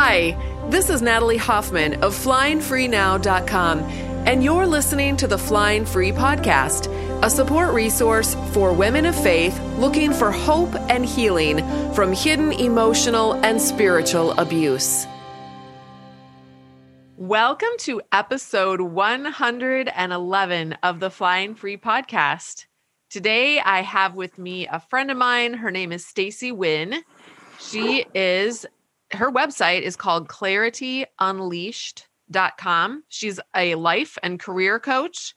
Hi, this is Natalie Hoffman of FlyingFreeNow.com, and you're listening to the Flying Free Podcast, a support resource for women of faith looking for hope and healing from hidden emotional and spiritual abuse. Welcome to episode 111 of the Flying Free Podcast. Today I have with me a friend of mine. Her name is Stacy Wynn. She is her website is called clarityunleashed.com. She's a life and career coach.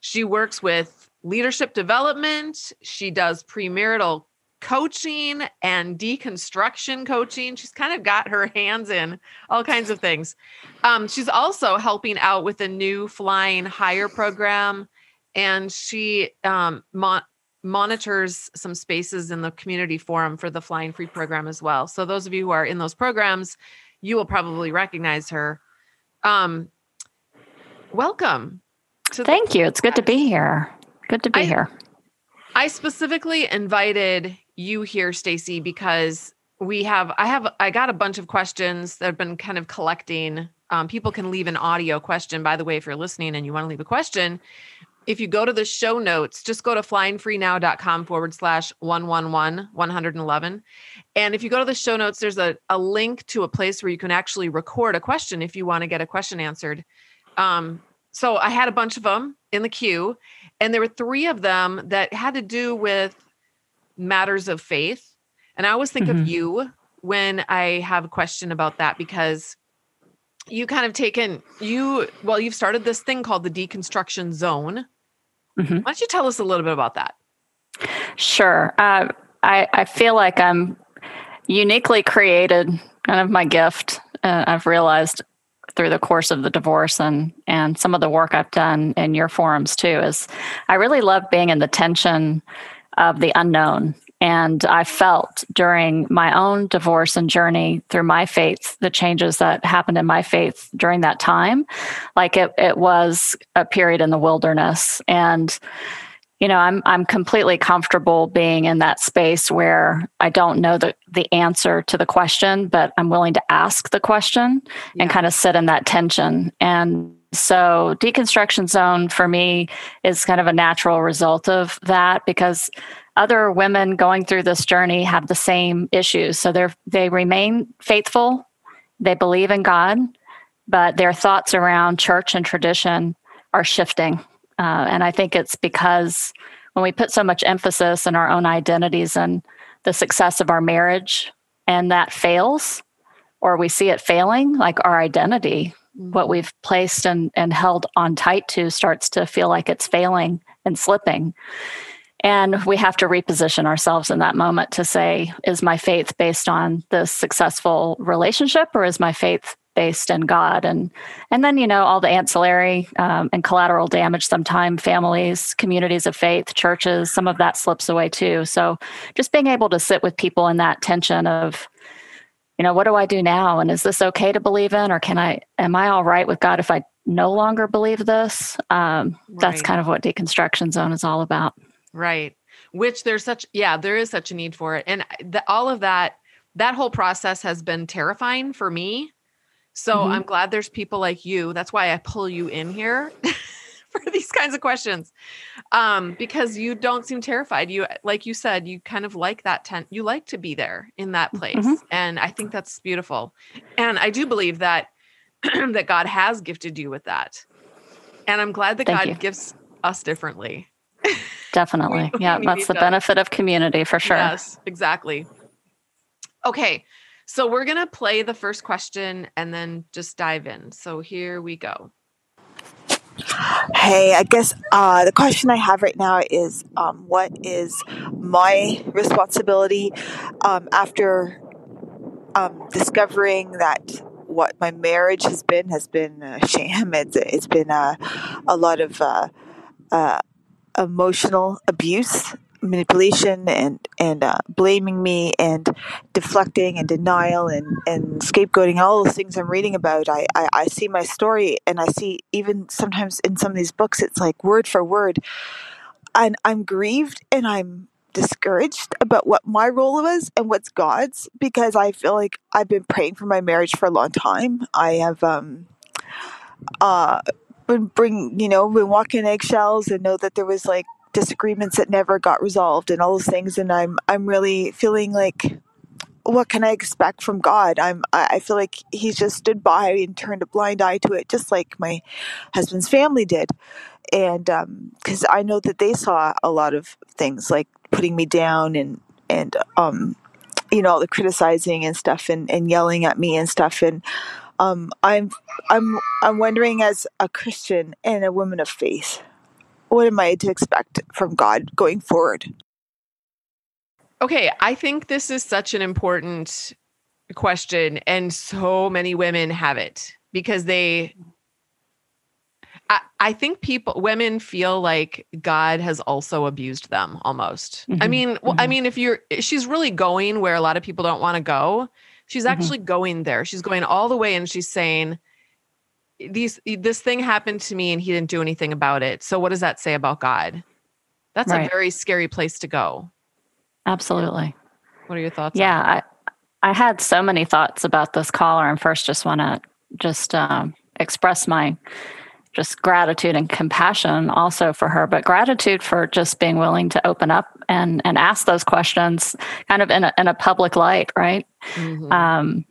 She works with leadership development. She does premarital coaching and deconstruction coaching. She's kind of got her hands in all kinds of things. Um, she's also helping out with a new flying higher program, and she um, mon- monitors some spaces in the community forum for the Flying Free program as well. So those of you who are in those programs, you will probably recognize her. Um, welcome. Thank the- you. It's good to be here. Good to be I, here. I specifically invited you here, Stacy, because we have I have I got a bunch of questions that have been kind of collecting. Um, people can leave an audio question, by the way, if you're listening and you want to leave a question if you go to the show notes, just go to flyingfreenow.com forward slash 111 111. And if you go to the show notes, there's a, a link to a place where you can actually record a question if you want to get a question answered. Um, so I had a bunch of them in the queue, and there were three of them that had to do with matters of faith. And I always think mm-hmm. of you when I have a question about that because you kind of taken you well you've started this thing called the deconstruction zone Mm-hmm. Why don't you tell us a little bit about that? Sure. Uh, I, I feel like I'm uniquely created, kind of my gift. Uh, I've realized through the course of the divorce and and some of the work I've done in your forums too is I really love being in the tension of the unknown and I felt during my own divorce and journey through my faith, the changes that happened in my faith during that time, like it, it was a period in the wilderness. And, you know, I'm I'm completely comfortable being in that space where I don't know the, the answer to the question, but I'm willing to ask the question yeah. and kind of sit in that tension. And so, deconstruction zone for me is kind of a natural result of that because other women going through this journey have the same issues. So they they remain faithful, they believe in God, but their thoughts around church and tradition are shifting. Uh, and I think it's because when we put so much emphasis in our own identities and the success of our marriage, and that fails, or we see it failing, like our identity, what we've placed and, and held on tight to starts to feel like it's failing and slipping. And we have to reposition ourselves in that moment to say, is my faith based on this successful relationship or is my faith based in God? And and then, you know, all the ancillary um, and collateral damage, sometimes families, communities of faith, churches, some of that slips away too. So just being able to sit with people in that tension of, you know, what do I do now? And is this okay to believe in? Or can I, am I all right with God if I no longer believe this? Um, right. That's kind of what deconstruction zone is all about. Right. Which there's such, yeah, there is such a need for it. And the, all of that, that whole process has been terrifying for me. So mm-hmm. I'm glad there's people like you. That's why I pull you in here for these kinds of questions. Um, because you don't seem terrified. You, like you said, you kind of like that tent. You like to be there in that place. Mm-hmm. And I think that's beautiful. And I do believe that, that God has gifted you with that. And I'm glad that Thank God you. gives us differently. Definitely. we, yeah, we that's the benefit of community for sure. Yes, exactly. Okay. So we're going to play the first question and then just dive in. So here we go. Hey, I guess uh, the question I have right now is um, what is my responsibility um, after um, discovering that what my marriage has been has been a sham. It's, it's been a, a lot of uh, uh, emotional abuse, manipulation, and and uh, blaming me, and deflecting, and denial, and and scapegoating. All those things I'm reading about. I, I I see my story, and I see even sometimes in some of these books, it's like word for word, and I'm grieved, and I'm discouraged about what my role was and what's God's because I feel like I've been praying for my marriage for a long time. I have um uh been bring you know been walking eggshells and know that there was like disagreements that never got resolved and all those things and I'm I'm really feeling like what can I expect from God? I'm I feel like he's just stood by and turned a blind eye to it just like my husband's family did. And um cuz I know that they saw a lot of things like putting me down and and um you know the criticizing and stuff and, and yelling at me and stuff and um I'm I'm I'm wondering as a Christian and a woman of faith what am I to expect from God going forward? Okay, I think this is such an important question, and so many women have it because they. I, I think people, women feel like God has also abused them almost. Mm-hmm. I mean, well, mm-hmm. I mean, if you're, she's really going where a lot of people don't want to go. She's mm-hmm. actually mm-hmm. going there. She's going all the way and she's saying, these this thing happened to me and he didn't do anything about it. So what does that say about God? That's right. a very scary place to go. Absolutely. What are your thoughts? Yeah, I I had so many thoughts about this caller, and first, just want to just um, express my just gratitude and compassion also for her, but gratitude for just being willing to open up and and ask those questions, kind of in a in a public light, right? Mm-hmm. Um,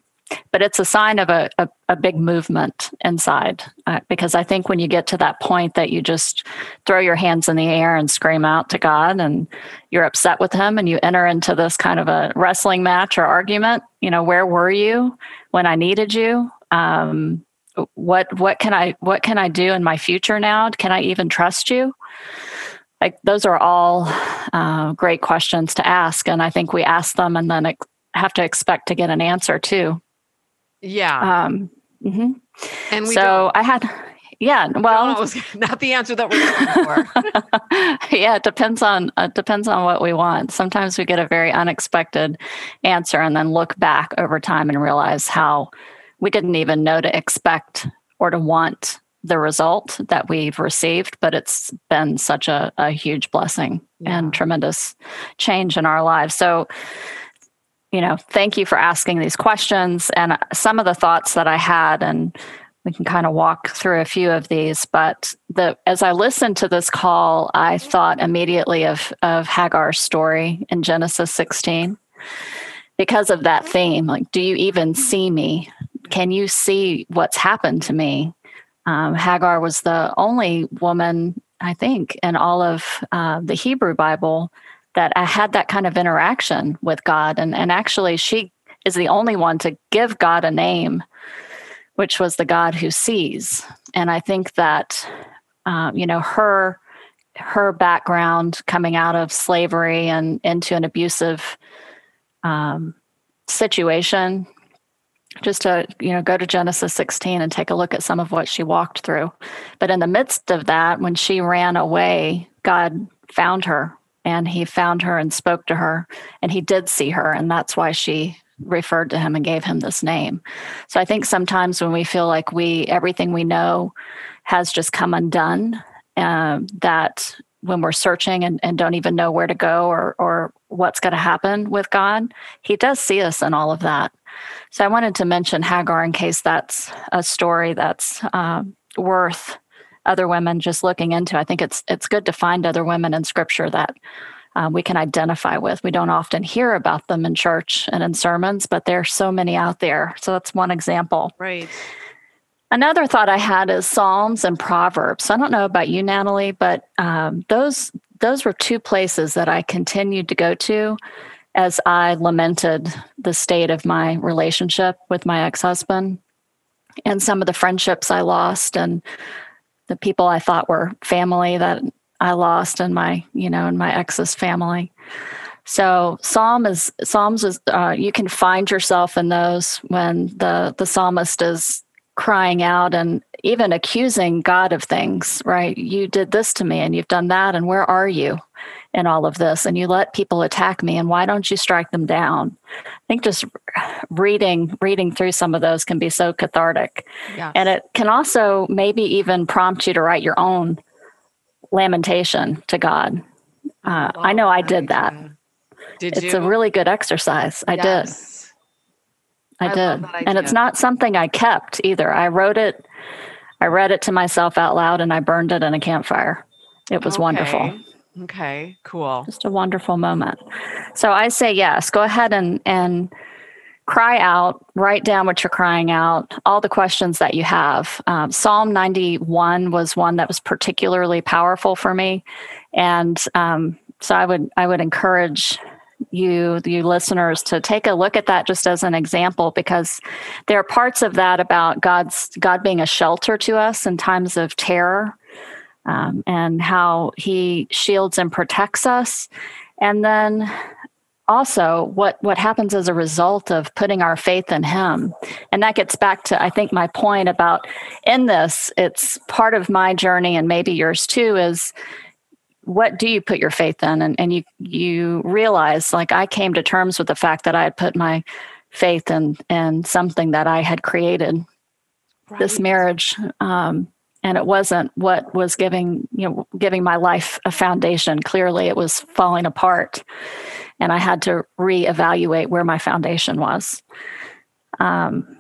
but it's a sign of a, a, a big movement inside uh, because i think when you get to that point that you just throw your hands in the air and scream out to god and you're upset with him and you enter into this kind of a wrestling match or argument you know where were you when i needed you um, what what can i what can i do in my future now can i even trust you like those are all uh, great questions to ask and i think we ask them and then ex- have to expect to get an answer too yeah. Um, mm-hmm. And so don't. I had, yeah, well, no, not the answer that we're looking for. yeah, it depends on uh, depends on what we want. Sometimes we get a very unexpected answer, and then look back over time and realize how we didn't even know to expect or to want the result that we've received. But it's been such a, a huge blessing yeah. and tremendous change in our lives. So you know, thank you for asking these questions and some of the thoughts that I had and we can kind of walk through a few of these but the as i listened to this call i thought immediately of of hagar's story in genesis 16 because of that theme like do you even see me can you see what's happened to me um, hagar was the only woman i think in all of uh, the hebrew bible that I had that kind of interaction with God. And, and actually, she is the only one to give God a name, which was the God who sees. And I think that, um, you know, her her background coming out of slavery and into an abusive um, situation just to you know go to genesis 16 and take a look at some of what she walked through. But in the midst of that when she ran away god found her and he found her and spoke to her and he did see her and that's why she referred to him and gave him this name. So i think sometimes when we feel like we everything we know has just come undone uh, that when we're searching and, and don't even know where to go or or what's going to happen with god he does see us in all of that so i wanted to mention hagar in case that's a story that's uh, worth other women just looking into. I think it's it's good to find other women in Scripture that uh, we can identify with. We don't often hear about them in church and in sermons, but there's so many out there. So that's one example. Right. Another thought I had is Psalms and Proverbs. I don't know about you, Natalie, but um, those those were two places that I continued to go to as I lamented the state of my relationship with my ex husband and some of the friendships I lost and the people I thought were family that I lost in my, you know, in my ex's family. So Psalm is Psalms is uh, you can find yourself in those when the the psalmist is crying out and even accusing God of things, right? You did this to me and you've done that and where are you? In all of this and you let people attack me and why don't you strike them down i think just reading reading through some of those can be so cathartic yes. and it can also maybe even prompt you to write your own lamentation to god uh, i know i did that Did it's you? a really good exercise. I did. I, I did. And it's not something I kept either. I wrote it, I read it to myself out loud and I burned it in a campfire. It was wonderful. Okay. Cool. Just a wonderful moment. So I say yes. Go ahead and and cry out. Write down what you're crying out. All the questions that you have. Um, Psalm 91 was one that was particularly powerful for me, and um, so I would I would encourage you you listeners to take a look at that just as an example because there are parts of that about God's God being a shelter to us in times of terror um, and how he shields and protects us. And then also what, what happens as a result of putting our faith in him. And that gets back to, I think, my point about in this, it's part of my journey and maybe yours too is what do you put your faith in? And, and you, you realize like I came to terms with the fact that I had put my faith in, in something that I had created this marriage um, and it wasn't what was giving you know giving my life a foundation. Clearly it was falling apart and i had to reevaluate where my foundation was. Um,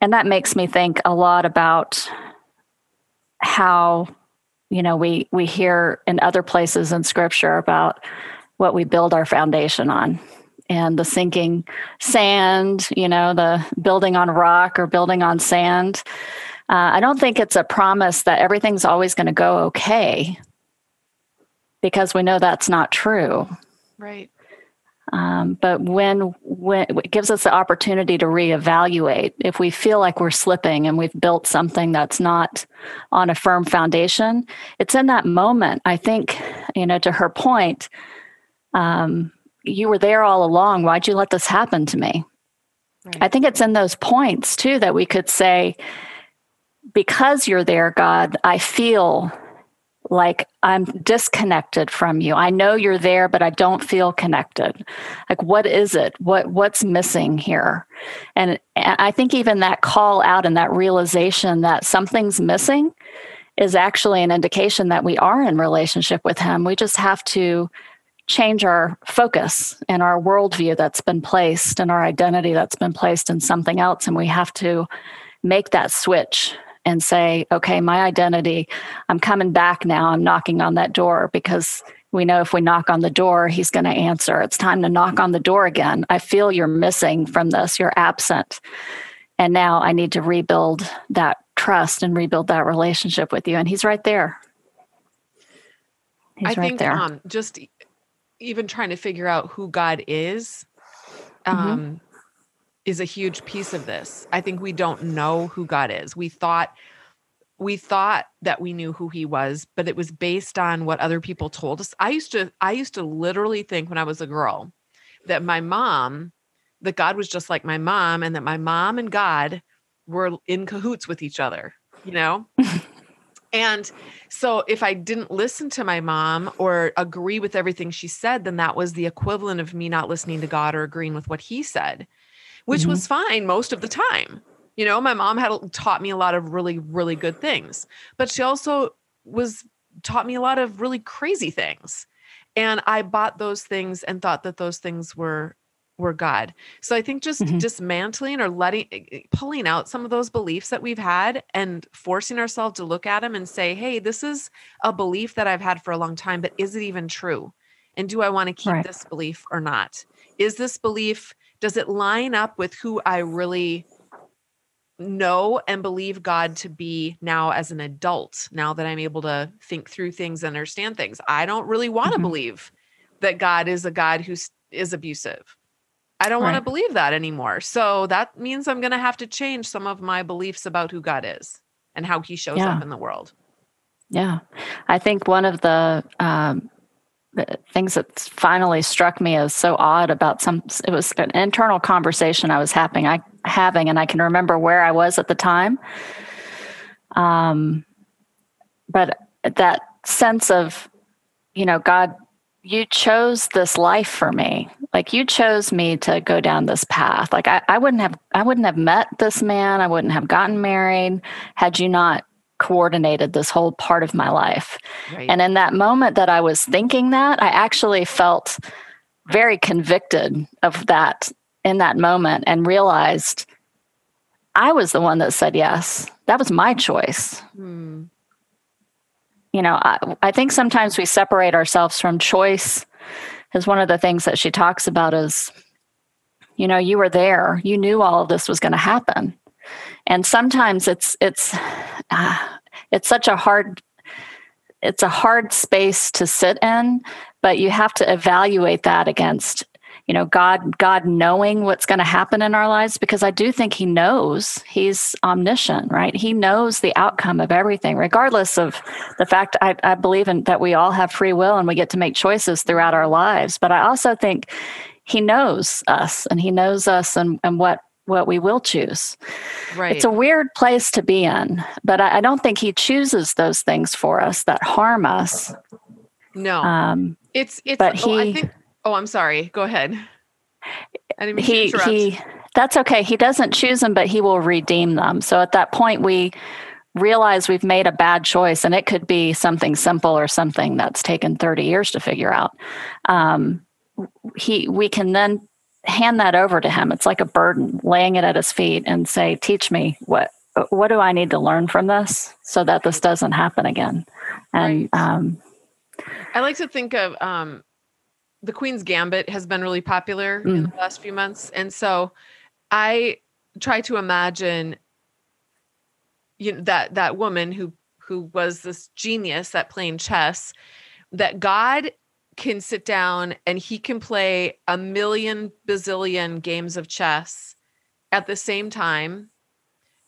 and that makes me think a lot about how you know we we hear in other places in scripture about what we build our foundation on. And the sinking sand you know the building on rock or building on sand uh, I don't think it's a promise that everything's always going to go okay because we know that's not true. Right. Um, but when when it gives us the opportunity to reevaluate, if we feel like we're slipping and we've built something that's not on a firm foundation, it's in that moment. I think, you know, to her point, um, you were there all along. Why'd you let this happen to me? Right. I think it's in those points too that we could say, because you're there, God, I feel like I'm disconnected from you. I know you're there, but I don't feel connected. Like, what is it? What what's missing here? And I think even that call out and that realization that something's missing is actually an indication that we are in relationship with Him. We just have to change our focus and our worldview that's been placed and our identity that's been placed in something else. And we have to make that switch and say, okay, my identity, I'm coming back now. I'm knocking on that door because we know if we knock on the door, he's going to answer. It's time to knock on the door again. I feel you're missing from this, you're absent. And now I need to rebuild that trust and rebuild that relationship with you. And he's right there. He's I right think there. um just even trying to figure out who God is Mm-hmm. Is a huge piece of this. I think we don't know who God is. We thought we thought that we knew who he was, but it was based on what other people told us. I used to I used to literally think when I was a girl that my mom that God was just like my mom and that my mom and God were in cahoots with each other, you know? and so if I didn't listen to my mom or agree with everything she said, then that was the equivalent of me not listening to God or agreeing with what he said, which Mhm. was fine most of the time. You know, my mom had taught me a lot of really, really good things, but she also was taught me a lot of really crazy things. And I bought those things and thought that those things were were God. So I think just Mhm. dismantling or letting eh, pulling out some of those beliefs that we've had and forcing ourselves to look at them and say, "Hey, this is a belief that I've had for a long time, but is it even true? And do I want to keep Right. this belief or not? Is this belief does it line up with who I really know and believe God to be now as an adult, now that I'm able to think through things and understand things. I don't really want to Mhm. believe that God is a God who is abusive. I don't want to believe that anymore. So that means I'm going to have to change some of my beliefs about who God is and how he shows Yeah. up in the world. Yeah. I think one of the, um, the things that finally struck me as so odd about some, it was an internal conversation I was having, I having, and I can remember where I was at the time. Um, but that sense of, you know, God, you chose this life for me. Like you chose me to go down this path. Like I, I wouldn't have, I wouldn't have met this man. I wouldn't have gotten married had you not coordinated this whole part of my life. Right. And in that moment that I was thinking that, I actually felt very convicted of that in that moment and realized I was the one that said yes. That was my choice. Hmm. You know, I, I think sometimes we separate ourselves from choice. Is one of the things that she talks about is, you know, you were there, you knew all of this was going to happen, and sometimes it's it's uh, it's such a hard it's a hard space to sit in, but you have to evaluate that against you know god god knowing what's going to happen in our lives because i do think he knows he's omniscient right? He knows the outcome of everything regardless of the fact i, I believe in that we all have free will and we get to make choices throughout our lives but i also think he knows us and he knows us and, and what what we will choose. Right. It's a weird place to be in, but I, I don't think he chooses those things for us that harm us. No. Um, it's it's but he, oh, I think Oh, I'm sorry. Go ahead. he he that's okay. He doesn't choose them, but he will redeem them. So at that point we realize we've made a bad choice and it could be something simple or something that's taken 30 years to figure out. Um, he we can then hand that over to him. It's like a burden, laying it at his feet and say, "Teach me what what do I need to learn from this so that this doesn't happen again." And right. um, I like to think of um, the Queen's Gambit has been really popular mm. in the last few months, and so I try to imagine you know that that woman who who was this genius at playing chess that God can sit down and he can play a million bazillion games of chess at the same time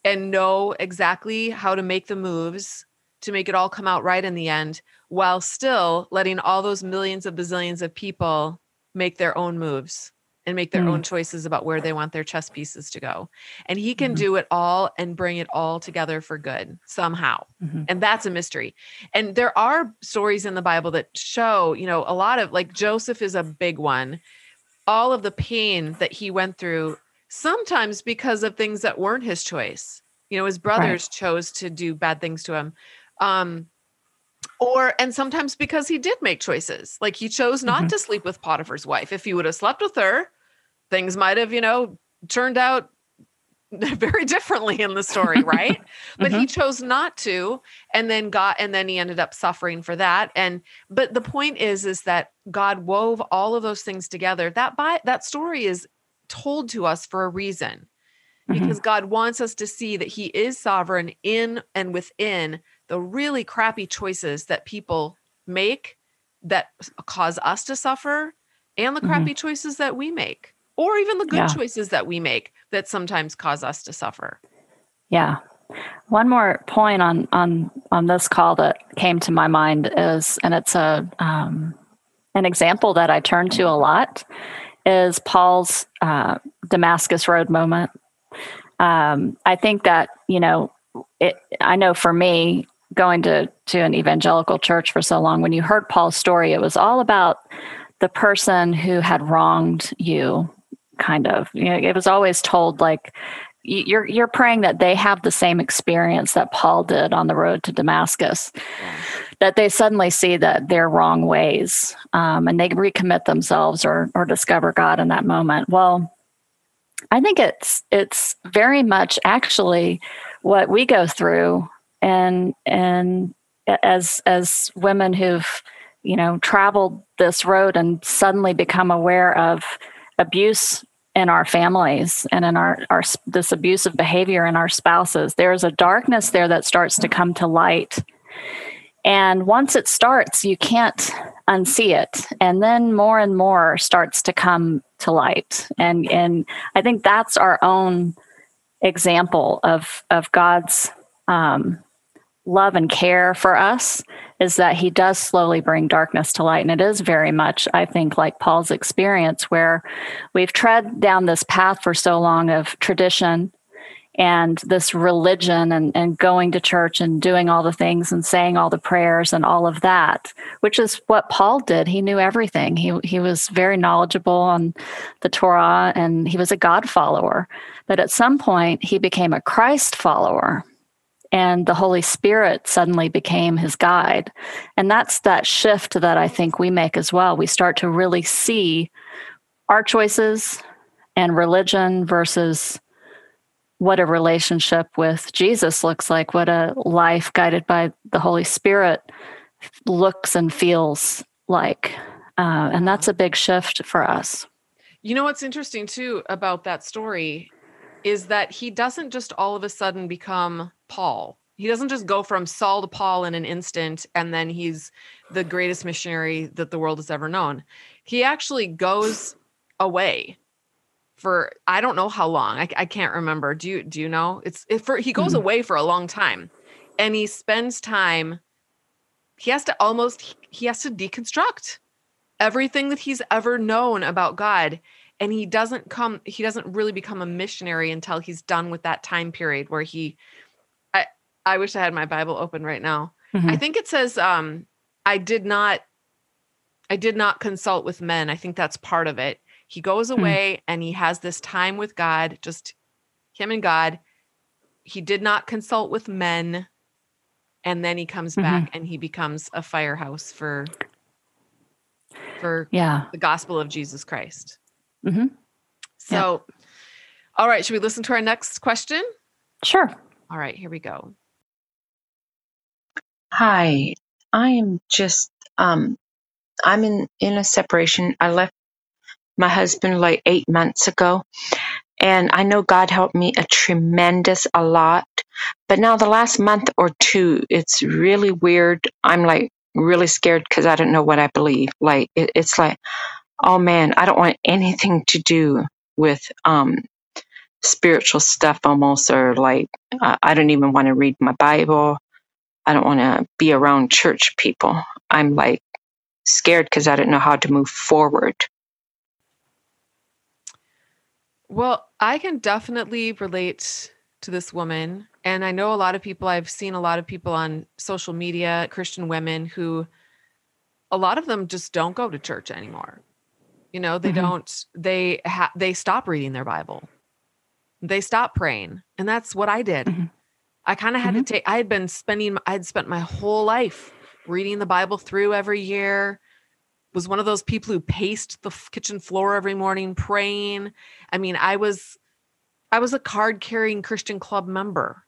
and know exactly how to make the moves to make it all come out right in the end while still letting all those millions of bazillions of people make their own moves and make their mm. own choices about where they want their chess pieces to go. And he can mm-hmm. do it all and bring it all together for good somehow. Mm-hmm. And that's a mystery. And there are stories in the Bible that show, you know, a lot of like Joseph is a big one. All of the pain that he went through, sometimes because of things that weren't his choice. You know, his brothers right. chose to do bad things to him. Um, or and sometimes because he did make choices like he chose not mm-hmm. to sleep with potiphar's wife if he would have slept with her things might have you know turned out very differently in the story right but mm-hmm. he chose not to and then got and then he ended up suffering for that and but the point is is that god wove all of those things together that by that story is told to us for a reason mm-hmm. because god wants us to see that he is sovereign in and within the really crappy choices that people make that cause us to suffer and the crappy mm-hmm. choices that we make or even the good yeah. choices that we make that sometimes cause us to suffer. Yeah. One more point on on on this call that came to my mind is and it's a um, an example that i turn to a lot is paul's uh, damascus road moment. Um, i think that you know it, i know for me going to to an evangelical church for so long when you heard paul's story it was all about the person who had wronged you kind of you know it was always told like you're you're praying that they have the same experience that paul did on the road to damascus yeah. that they suddenly see that they're wrong ways um, and they recommit themselves or or discover god in that moment well i think it's it's very much actually what we go through and and as as women who've you know traveled this road and suddenly become aware of abuse in our families and in our, our this abusive behavior in our spouses there's a darkness there that starts to come to light. And once it starts you can't unsee it. And then more and more starts to come to light. And and i think that's our own example of of god's um, love and care for us is that he does slowly bring darkness to light. And it is very much, I think, like Paul's experience, where we've tread down this path for so long of tradition and this religion and, and going to church and doing all the things and saying all the prayers and all of that, which is what Paul did. He knew everything. He he was very knowledgeable on the Torah and he was a God follower. But at some point he became a Christ follower and the Holy Spirit suddenly became his guide. And that's that shift that I think we make as well. We start to really see our choices and religion versus what a relationship with Jesus looks like, what a life guided by the Holy Spirit looks and feels like. Uh, and that's a big shift for us. You know what's interesting too about that story is that he doesn't just all of a sudden become Paul. He doesn't just go from Saul to Paul in an instant and then he's the greatest missionary that the world has ever known. He actually goes away for I don't know how long. I, I can't remember. Do you do you know? It's for he goes mm-hmm. away for a long time and he spends time he has to almost he has to deconstruct everything that he's ever known about God and he doesn't come he doesn't really become a missionary until he's done with that time period where he i wish i had my bible open right now mm-hmm. i think it says um i did not i did not consult with men i think that's part of it he goes hmm. away mm-hmm. and he has this time with god just him and god he did not consult with men and then he comes mm-hmm. back and he becomes a firehouse for for yeah the gospel of jesus christ Mm-hmm. So, yeah. all right, should we listen to our next question? Sure. All right, here we go. Hi, I am just um I'm in in a separation. I left my husband like 8 months ago and I know God helped me a tremendous a lot. But now the last month or two it's really weird. I'm like really scared cuz I don't know what I believe. Like it, it's like oh man, I don't want anything to do with um, spiritual stuff almost, or like, I don't even want to read my Bible. I don't want to be around church people. I'm like scared because I don't know how to move forward. Well, I can definitely relate to this woman. And I know a lot of people, I've seen a lot of people on social media, Christian women, who a lot of them just don't go to church anymore. You know, they mm-hmm. don't they ha- they stop reading their Bible. They stop praying. And that's what I did. Mm-hmm. I kind of had mm-hmm. to take I had been spending I had spent my whole life reading the Bible through every year. Was one of those people who paced the kitchen floor every morning praying. I mean, I was I was a card carrying Christian club member.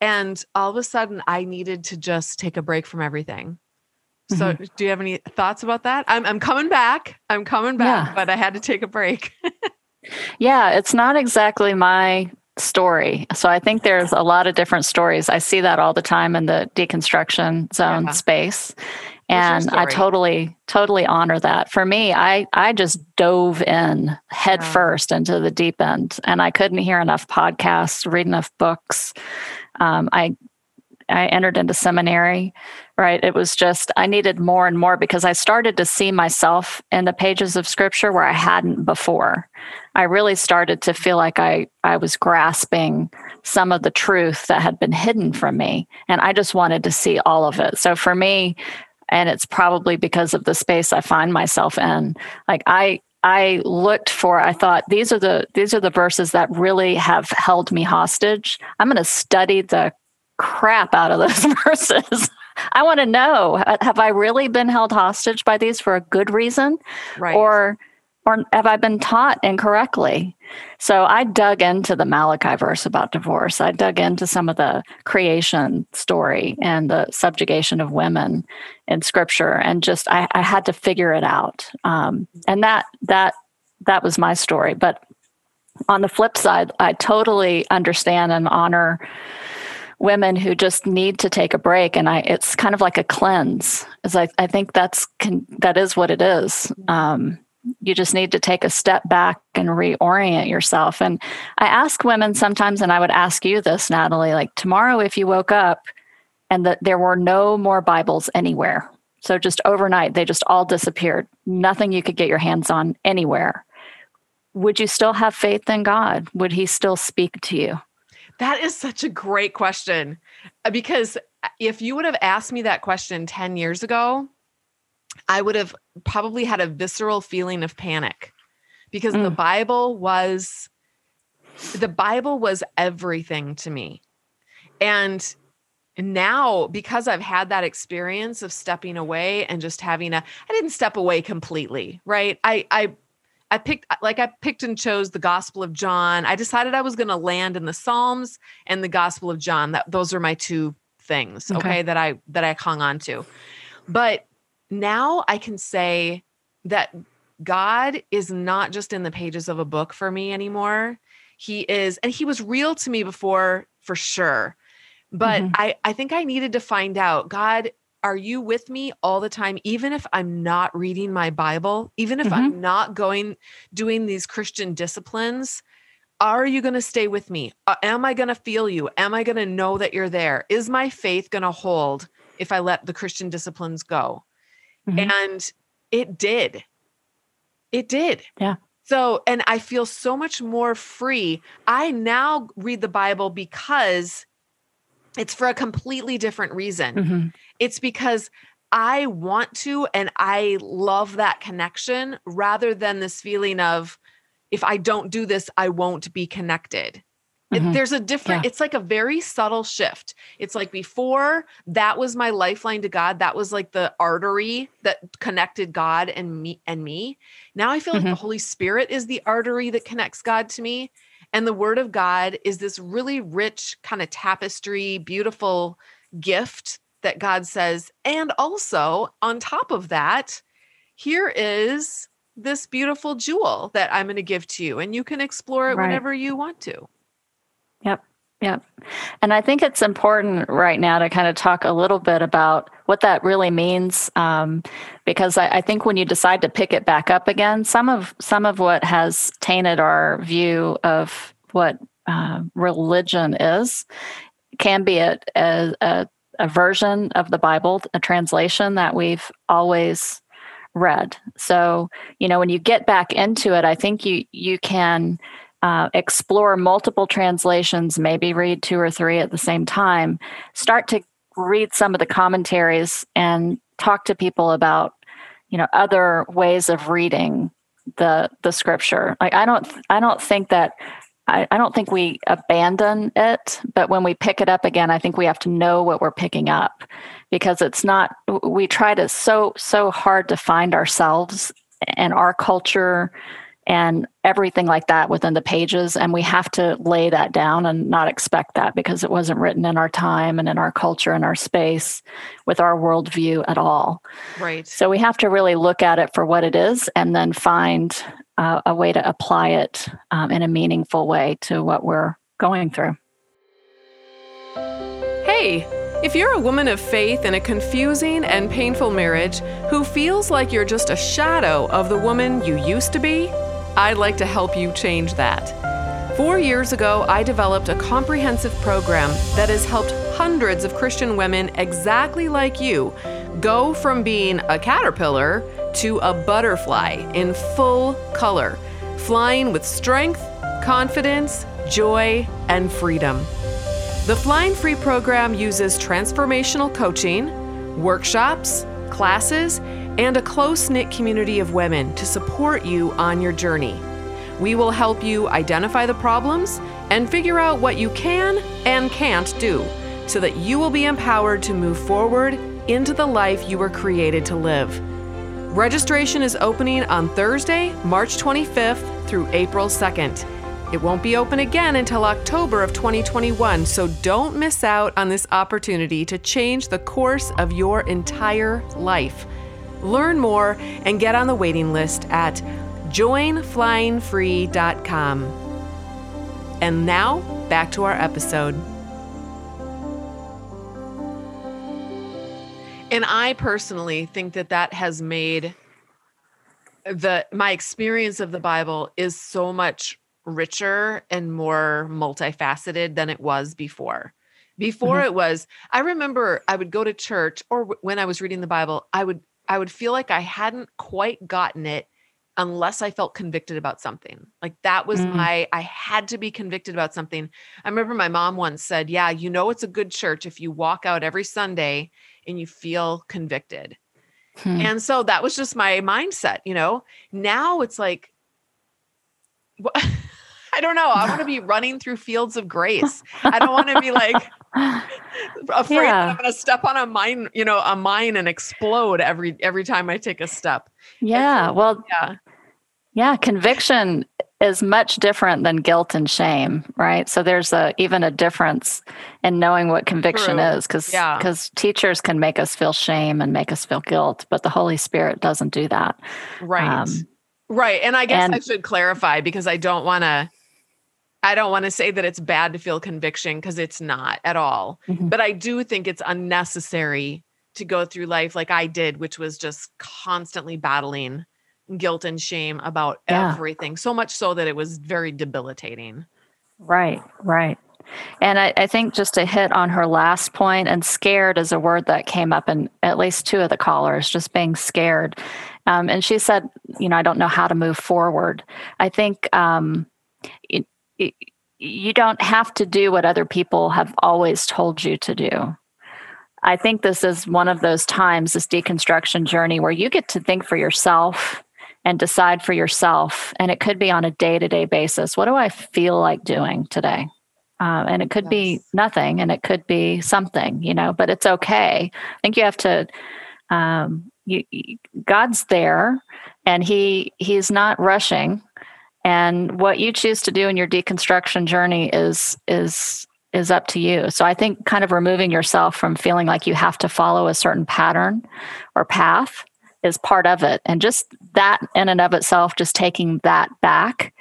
And all of a sudden I needed to just take a break from everything. So, mm-hmm. do you have any thoughts about that? I'm I'm coming back. I'm coming back, yeah. but I had to take a break. yeah, it's not exactly my story. So I think there's a lot of different stories. I see that all the time in the deconstruction zone yeah. space. And I totally, totally honor that. For me, I, I just dove in head yeah. first into the deep end and I couldn't hear enough podcasts, read enough books. Um, I I entered into seminary, right? It was just, I needed more and more because I started to see myself in the pages of scripture where I hadn't before. I really started to feel like I, I was grasping some of the truth that had been hidden from me. And I just wanted to see all of it. So for me, and it's probably because of the space I find myself in, like I, I looked for I thought these are the these are the verses that really have held me hostage. I'm going to study the crap out of those verses. I want to know have I really been held hostage by these for a good reason? Right. Or or have I been taught incorrectly? So I dug into the Malachi verse about divorce. I dug into some of the creation story and the subjugation of women in scripture and just I, I had to figure it out. Um, and that that that was my story. But on the flip side, I totally understand and honor women who just need to take a break and i it's kind of like a cleanse as i, I think that's can, that is what it is. Um, you just need to take a step back and reorient yourself. And i ask women sometimes and i would ask you this natalie like tomorrow if you woke up and that there were no more bibles anywhere so just overnight they just all disappeared nothing you could get your hands on anywhere would you still have faith in god? Would he still speak to you that is such a great question uh, because uh, if you would have asked me that question 10 years ago, I would have probably had a visceral feeling of panic because mm. the Bible was the Bible was everything to me. And and now because I've had that experience of stepping away and just having a I didn't step away completely, right? I I I picked like I picked and chose the Gospel of John. I decided I was going to land in the Psalms and the Gospel of John. That those are my two things, okay, Okay. that I that I hung on to. But now I can say that God is not just in the pages of a book for me anymore. He is, and he was real to me before for sure. But Mhm. I, I think I needed to find out, God, are you with me all the time? Even if I'm not reading my Bible, even if I'm not going, doing these Christian disciplines, are you going to stay with me? Uh, am I going to feel you? Am I going to know that you're there? Is my faith going to hold if I let the Christian disciplines go? Mhm. And it did. It did. Yeah. So, and I feel so much more free. I now read the Bible because it's for a completely different reason. Mhm. It's because I want to and I love that connection rather than this feeling of if I don't do this, I won't be connected. It- Mhm. there's a different, Yeah. it's like a very subtle shift. It's like before that was my lifeline to God. That was like the artery that connected God and me and me. Now I feel like the Mhm. Holy Spirit is the artery that connects God to me. And the word of God is this really rich kind of tapestry, beautiful gift that God says. And also, on top of that, here is this beautiful jewel that I'm going to give to you, and you can explore it Right. whenever you want to. Yep. Yep. And I think it's important right now to kind of talk a little bit about what that really means, um, because I, I think when you decide to pick it back up again, some of some of what has tainted our view of what uh, religion is can be a, a, a, a version of the Bible, a translation that we've always read. So you know, when you get back into it, I think you you can uh, explore multiple translations, maybe read two or three at the same time, start to read some of the commentaries and talk to people about, you know, other ways of reading the the scripture. Like I don't I don't think that I, I don't think we abandon it, but when we pick it up again, I think we have to know what we're picking up because it's not we try to so so hard to find ourselves and our culture and everything like that within the pages. And we have to lay that down and not expect that because it wasn't written in our time and in our culture and our space with our worldview at all. Right. So we have to really look at it for what it is and then find uh, a way to apply it um, in a meaningful way to what we're going through. Hey, if you're a woman of faith in a confusing and painful marriage who feels like you're just a shadow of the woman you used to be, I'd like to help you change that. Four years ago, I developed a comprehensive program that has helped hundreds of Christian women exactly like you go from being a caterpillar to a butterfly in full color, flying with strength, confidence, joy, and freedom. The Flying Free program uses transformational coaching, workshops, classes, and a close knit community of women to support you on your journey. We will help you identify the problems and figure out what you can and can't do so that you will be empowered to move forward into the life you were created to live. Registration is opening on Thursday, March 25th through April 2nd. It won't be open again until October of 2021, so don't miss out on this opportunity to change the course of your entire life. Learn more and get on the waiting list at joinflyingfree.com. And now, back to our episode. And I personally think that that has made the my experience of the Bible is so much richer and more multifaceted than it was before. Before mm-hmm. it was, I remember I would go to church or w- when I was reading the Bible, I would I would feel like I hadn't quite gotten it unless I felt convicted about something. Like that was Mm. my I had to be convicted about something. I remember my mom once said, "Yeah, you know it's a good church if you walk out every Sunday and you feel convicted." Hmm. And so that was just my mindset, you know. Now it's like I don't know. I want to be running through fields of grace. I don't want to be like afraid that I'm going to step on a mine, you know, a mine and explode every every time I take a step. Yeah. so- well, Yeah. Yeah, conviction is much different than guilt and shame, right? So there's a even a difference in knowing what conviction True. is cuz Yeah. cuz teachers can make us feel shame and make us feel guilt, but the Holy Spirit doesn't do that. Right. Um, right. And I guess I should clarify because I don't want to I don't want to say that it's bad to feel conviction because it's not at all. Mhm. But I do think it's unnecessary to go through life like I did, which was just constantly battling guilt and shame about Yeah. everything. So much so that it was very debilitating. Right, right. And I, I think just to hit on her last point, and scared is a word that came up in at least two of the callers, just being scared. Um, and she said, you know, I don't know how to move forward. I think um, it, it, you don't have to do what other people have always told you to do. I think this is one of those times, this deconstruction journey, where you get to think for yourself and decide for yourself. And it could be on a day to day basis. What do I feel like doing today? Uh, and it could be nothing and it could be something, you know, but it's okay. I think you have to, um, you- God's there and he, he's not rushing. And what you choose to do in your deconstruction journey is, is, is up to you. So I think kind of removing yourself from feeling like you have to follow a certain pattern or path is part of it. And just that in and of itself, just taking that back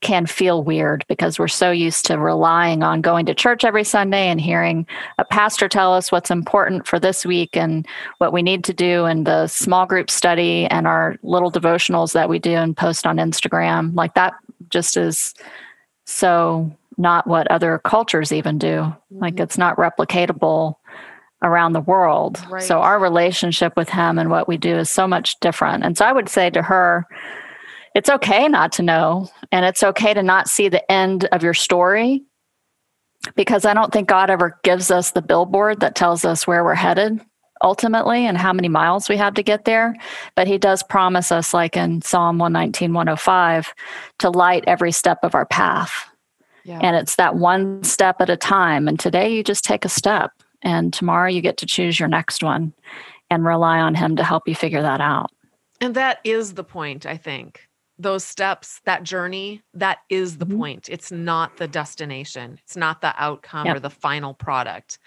can feel weird because we're so used to relying on going to church every Sunday and hearing a pastor tell us what's important for this week and what we need to do and the small group study and our little devotionals that we do and post on Instagram. Like that just is so not what other cultures even do. Like Mhm. it's not replicatable around the world. Right. So our relationship with him and what we do is so much different. And so I would say to her, it's okay not to know, and it's okay to not see the end of your story because I don't think God ever gives us the billboard that tells us where we're headed ultimately and how many miles we have to get there. But He does promise us, like in Psalm 119, 105, to light every step of our path. Yeah. And it's that one step at a time. And today you just take a step, and tomorrow you get to choose your next one and rely on Him to help you figure that out. And that is the point, I think. Those steps, that journey, that is the Mhm. point. It's not the destination, it's not the outcome Yep. or the final product.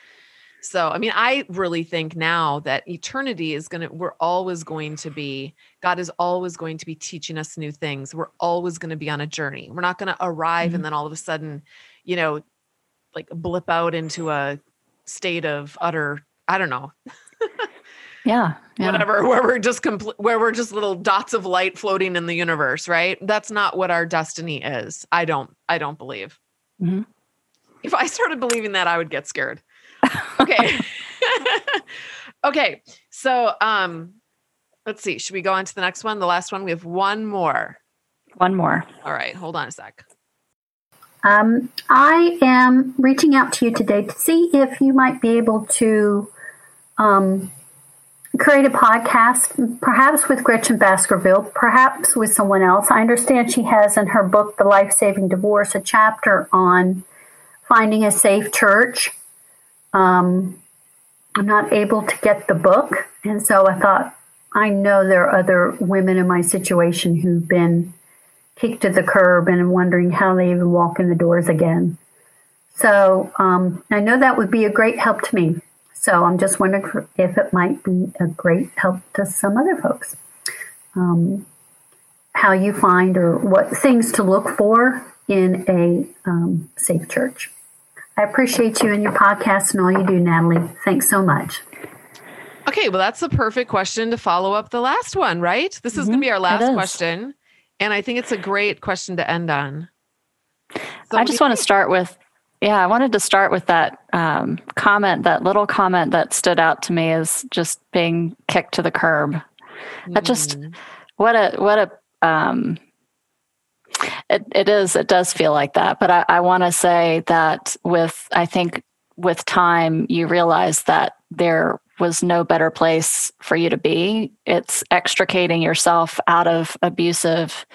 So, I mean, I really think now that eternity is going to, we're always going to be, God is always going to be teaching us new things. We're always going to be on a journey. We're not going to arrive Mhm. and then all of a sudden, you know, like blip out into a state of utter, I don't know, Yeah. yeah. whatever where we're just complete where we're just little dots of light floating in the universe right that's not what our destiny is i don't i don't believe Mhm. if i started believing that i would get scared okay okay so um let's see should we go on to the next one the last one we have one more One more. all right hold on a sec Um, I am reaching out to you today to see if you might be able to um, create a podcast, perhaps with Gretchen Baskerville, perhaps with someone else. I understand she has in her book, The Life Saving Divorce, a chapter on finding a safe church. Um, I'm not able to get the book, and so I thought, I know there are other women in my situation who've been kicked to the curb and wondering how they even walk in the doors again. So um, I know that would be a great help to me. So I'm just wondering if it might be a great help to some other folks. Um, how you find or what things to look for in a um, safe church. I appreciate you and your podcast and all you do, Natalie. Thanks so much. okay well that's the perfect question to follow up the last one right this is going to be our last question and i think it's a great question to end on So I just want to start with, yeah, I wanted to start with that um, comment, that little comment that stood out to me as just being kicked to the curb. That just, Mhm. what a, what a, um, it, it is, it does feel like that. But I, I want to say that with, I think with time, you realize that there was no better place for you to be. It's extricating yourself out of abusive,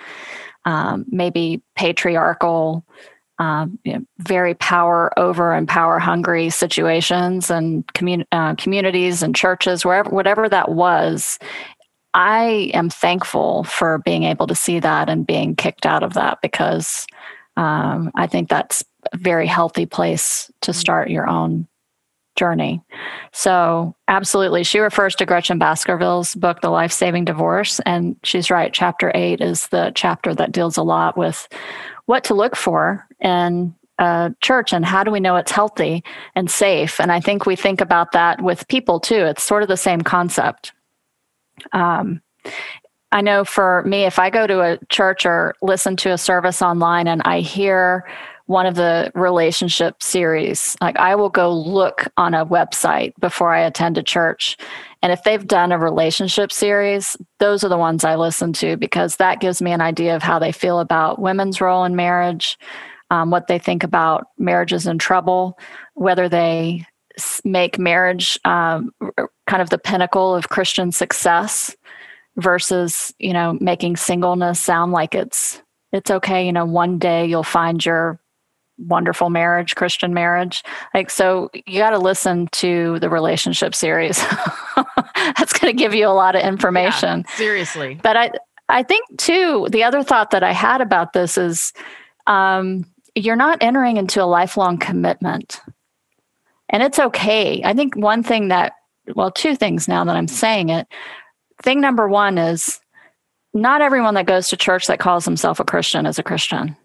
um, maybe patriarchal um, you know, very power over and power hungry situations and commun- uh, communities and churches, wherever, whatever that was. I am thankful for being able to see that and being kicked out of that because um, I think that's a very healthy place to mm. start your own journey. So, absolutely, she refers to Gretchen Baskerville's book, The Life Saving Divorce. And she's right. Chapter eight is the chapter that deals a lot with what to look for in a church and how do we know it's healthy and safe. And I think we think about that with people too. It's sort of the same concept. Um, I know for me, if I go to a church or listen to a service online and I hear one of the relationship series. Like I will go look on a website before I attend a church. And if they've done a relationship series, those are the ones I listen to because that gives me an idea of how they feel about women's role in marriage, um, what they think about marriages in trouble, whether they make marriage um, kind of the pinnacle of Christian success versus, you know, making singleness sound like it's it's okay you know one day you'll find your wonderful marriage, Christian marriage. Like, so you got to listen to the relationship series. That's going to give you a lot of information. Yeah, seriously. But I, I think too, the other thought that I had about this is um, you're not entering into a lifelong commitment. And it's okay. I think one thing that, well, two things now that I'm saying it. Thing number one is not everyone that goes to church that calls himself a Christian is a Christian.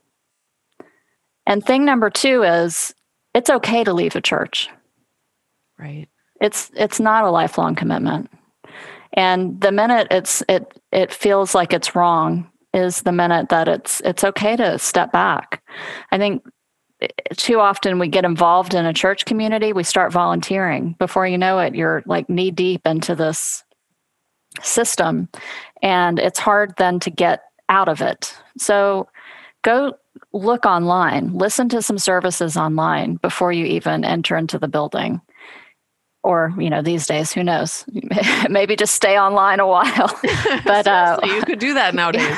And thing number two is it's okay to leave a church. Right. It's it's not a lifelong commitment. And the minute it's it it feels like it's wrong is the minute that it's it's okay to step back. I think eh, too often we get involved in a church community, we start volunteering. Before you know it, you're like knee deep into this system and it's hard then to get out of it. So go look online, listen to some services online before you even enter into the building. Or, you know, these days, who knows? Maybe just stay online a while. but uh, you could do that nowadays.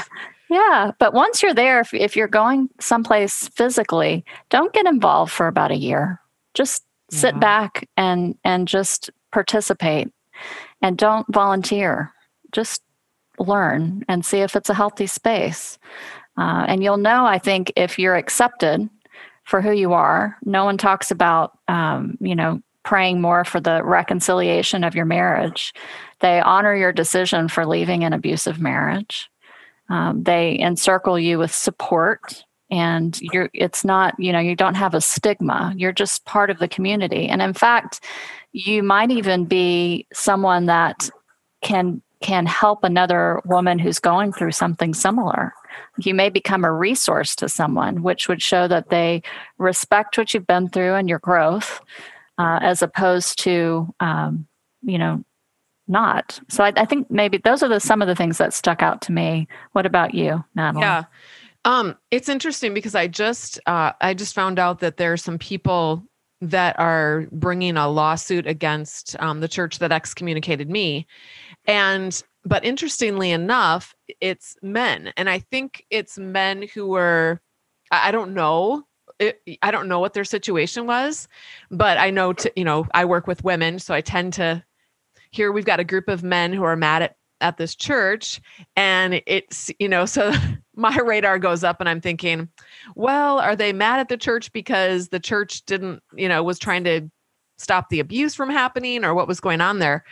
Yeah. But once you're there, if, if you're going someplace physically, don't get involved for about a year. Just sit yeah. back and and just participate, and don't volunteer. Just learn and see if it's a healthy space. Uh, and you'll know, I think, if you're accepted for who you are. No one talks about, um, you know, praying more for the reconciliation of your marriage. They honor your decision for leaving an abusive marriage. Um, they encircle you with support and you're it's not you know you don't have a stigma you're just part of the community and in fact you might even be someone that can can help another woman who's going through something similar you may become a resource to someone, which would show that they respect what you've been through and your growth, uh, as opposed to, um, you know, not. So I, I, think maybe those are the some of the things that stuck out to me. What about you, Natalie? Yeah, um, it's interesting because I just uh, I just found out that there are some people that are bringing a lawsuit against um, the church that excommunicated me, and but interestingly enough, it's men. And I think it's men who were, I don't know. It, I don't know what their situation was, but I know, to, you know, I work with women. So I tend to, here we've got a group of men who are mad at, at this church. And it's, you know, so my radar goes up and I'm thinking, well, are they mad at the church because the church didn't, you know, was trying to stop the abuse from happening or what was going on there?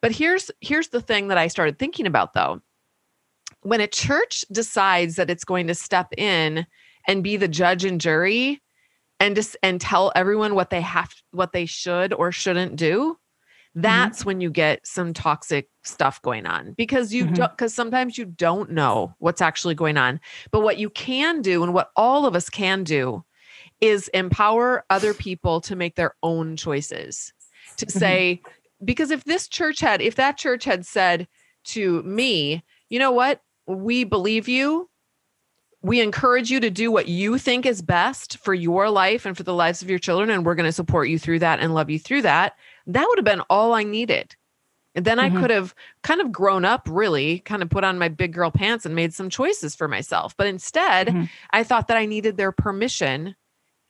But here's here's the thing that I started thinking about though. When a church decides that it's going to step in and be the judge and jury and just and tell everyone what they have what they should or shouldn't do. That's mm-hmm. when you get some toxic stuff going on because you mm-hmm. don't because sometimes you don't know what's actually going on. But what you can do and what all of us can do is empower other people to make their own choices to mm-hmm. say because if this church had if that church had said to me you know what we believe you we encourage you to do what you think is best for your life and for the lives of your children and we're going to support you through that and love you through that that would have been all i needed and then mm-hmm. i could have kind of grown up really kind of put on my big girl pants and made some choices for myself but instead mm-hmm. i thought that i needed their permission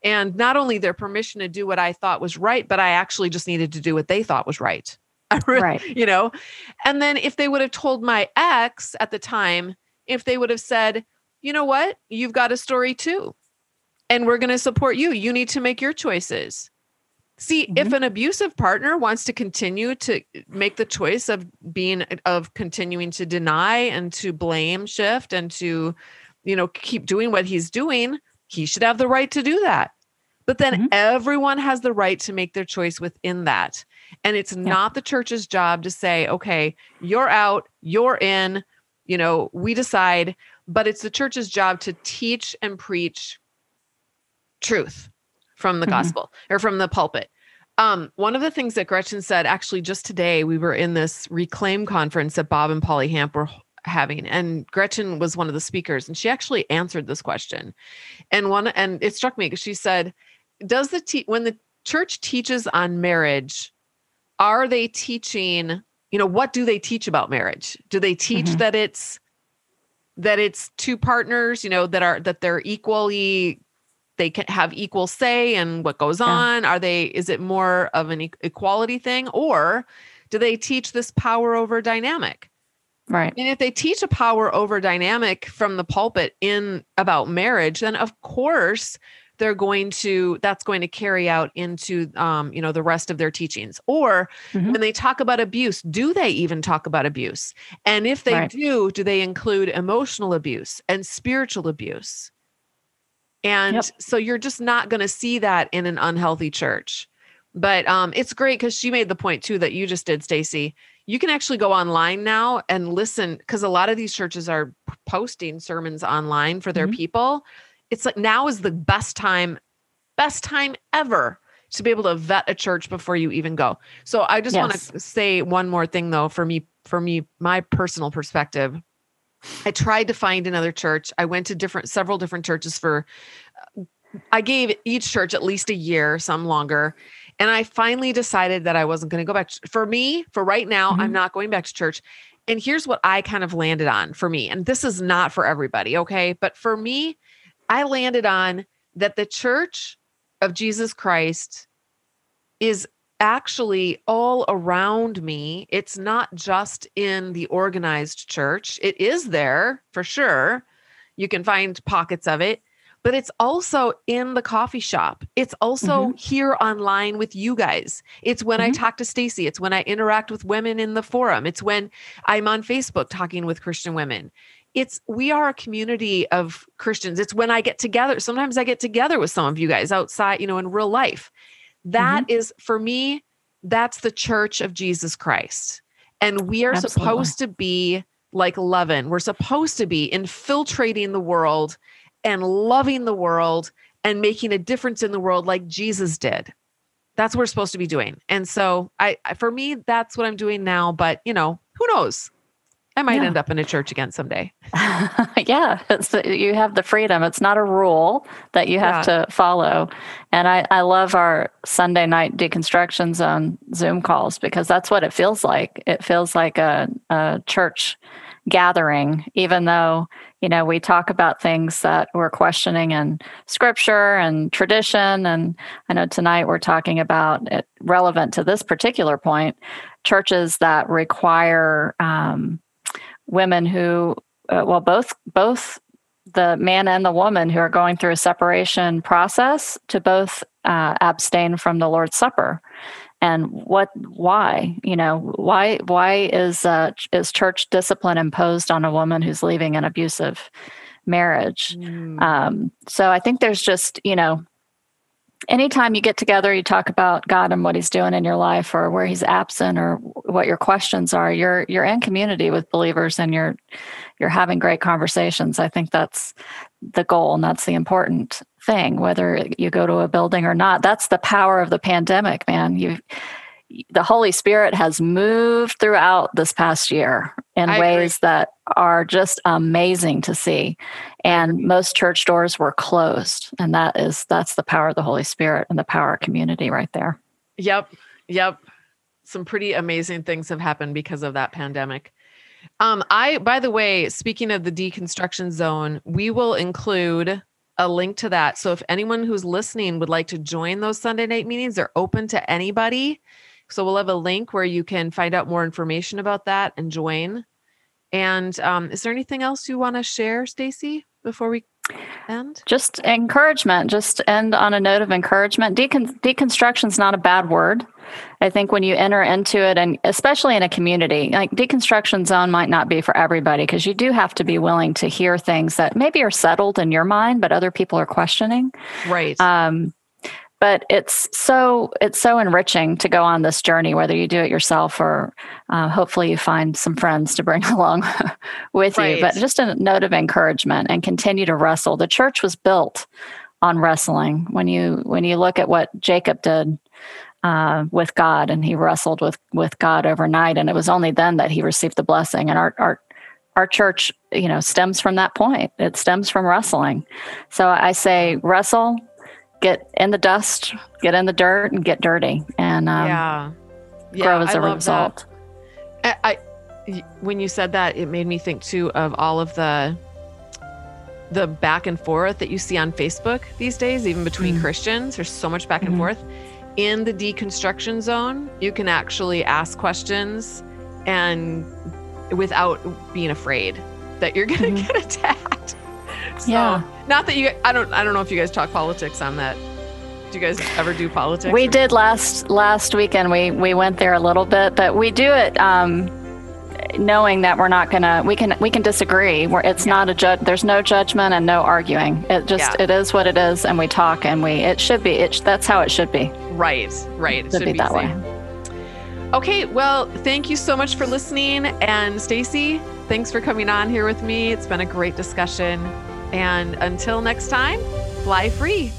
and not only their permission to do what I thought was right, but I actually just needed to do what they thought was right. Right. you know? And then if they would have told my ex at the time, if they would have said, you know what, you've got a story too, and we're going to support you, you need to make your choices. See, if Mhm. an abusive partner wants to continue to make the choice of being, of continuing to deny and to blame shift and to, you know, keep doing what he's doing, he should have the right to do that. But then Mhm. everyone has the right to make their choice within that. And it's not the church's job to say, okay, you're out, you're in, you know, we decide. But it's the church's job to teach and preach truth from the Mhm. gospel or from the pulpit. Um, one of the things that Gretchen said, actually, just today, we were in this reclaim conference that Bob and Polly Hamp were having, and Gretchen was one of the speakers, and she actually answered this question. And one, and it struck me because she said, "Does the te- when the church teaches on marriage, are they teaching? You know, what do they teach about marriage? Do they teach Mhm. that it's that it's two partners, you know, that are that they're equally they can have equal say in what goes Yeah. on are they is it more of an equality thing or do they teach this power over dynamic Right. and if they teach a power over dynamic from the pulpit in about marriage then of course they're going to that's going to carry out into um, you know the rest of their teachings or Mhm. when they talk about abuse do they even talk about abuse and if they Right. do do they include emotional abuse and spiritual abuse and Yep. so you're just not going to see that in an unhealthy church. But um, it's great because she made the point too that you just did stacy. You can actually go online now and listen because a lot of these churches are posting sermons online for their Mhm. people. It's like now is the best time best time ever to be able to vet a church before you even go. So i just want to say one more thing though for me for me my personal perspective i tried to find another church i went to different several different churches for i gave each church at least a year some longer and i finally decided that i wasn't going to go back to- for me for right now i'm Mhm. not going back to church and here's what i kind of landed on for me and this is not for everybody okay but for me i landed on that the church of jesus christ is actually all around me. It's not just in the organized church. It is there for sure. You can find pockets of it, but it's also in the coffee shop. It's also here online with you guys. It's when I Mhm. talk to Stacy, it's when I interact with women in the forum. It's when I'm on Facebook talking with Christian women. It's we are a community of Christians. It's when I get together. Sometimes I get together with some of you guys outside, you know, in real life. Mm-hmm. That is for me, that's the church of Jesus Christ. And we are Absolutely. supposed to be like leaven. We're supposed to be infiltrating the world and loving the world and making a difference in the world like Jesus did. That's what we're supposed to be doing. And so I- for me, that's what I'm doing now. But you know, who knows? I might Yeah. end up in a church again someday. yeah, it's you have the freedom. It's not a rule that you have to follow. And I, I love our Sunday night deconstructions on Zoom calls because that's what it feels like. It feels like a, a church gathering, even though, you know, we talk about things that we're questioning in scripture and tradition. And I know tonight we're talking about it relevant to this particular point churches that require um, women who uh, well both both the man and the woman who are going through a separation process to both uh, abstain from the lord's supper. And what why you know why why is uh, is church discipline imposed on a woman who's leaving an abusive marriage? Um, so i think there's just you know anytime you get together you talk about god and what he's doing in your life or where he's absent or what your questions are you're you're in community with believers and you're you're having great conversations. I think that's the goal and that's the important thing whether you go to a building or not. That's the power of the pandemic man. You the holy spirit has moved throughout this past year in I agree. ways that are just amazing to see and most church doors were closed and that is that's the power of the holy spirit and the power of community right there Yep. Yep. Some pretty amazing things have happened because of that pandemic. Um, I, by the way, speaking of the deconstruction zone, we will include a link to that. So if anyone who's listening would like to join those Sunday night meetings, they're open to anybody. So we'll have a link where you can find out more information about that and join. And um, is there anything else you want to share, Stacy, before we end? Just encouragement. Just end on a note of encouragement. Decon- deconstruction is not a bad word. I think when you enter into it, and especially in a community, like deconstruction zone might not be for everybody because you do have to be willing to hear things that maybe are settled in your mind, but other people are questioning. Right. Um, but it's so it's so enriching to go on this journey whether you do it yourself or uh, hopefully you find some friends to bring along with Right. you. But just a note of encouragement and continue to wrestle. The church was built on wrestling. When you when you look at what jacob did uh, with god and he wrestled with with god overnight and it was only then that he received the blessing. And our our our church you know stems from that point. It stems from wrestling. So i say wrestle get in the dust, get in the dirt, and get dirty, and um, yeah. Yeah. grow as I a result. that. I, I when you said that, it made me think too of all of the the back and forth that you see on Facebook these days, even between Mm. Christians. There's so much back and Mhm. forth. In the deconstruction zone, you can actually ask questions and without being afraid that you're going to Mhm. get attacked. So, Yeah. Not that you I don't I don't know if you guys talk politics on that. Do you guys ever do politics? We did last last weekend. We we went there a little bit, but we do it um, knowing that we're not gonna. We can we can disagree. Where it's not a judge. There's no judgment and no arguing. It just Yeah. it is what it is, and we talk and we. It should be. It that's how it should be. Right, right. It Should be that way. Okay, well, thank you so much for listening. And Stacy, thanks for coming on here with me. It's been a great discussion. And until next time, fly free.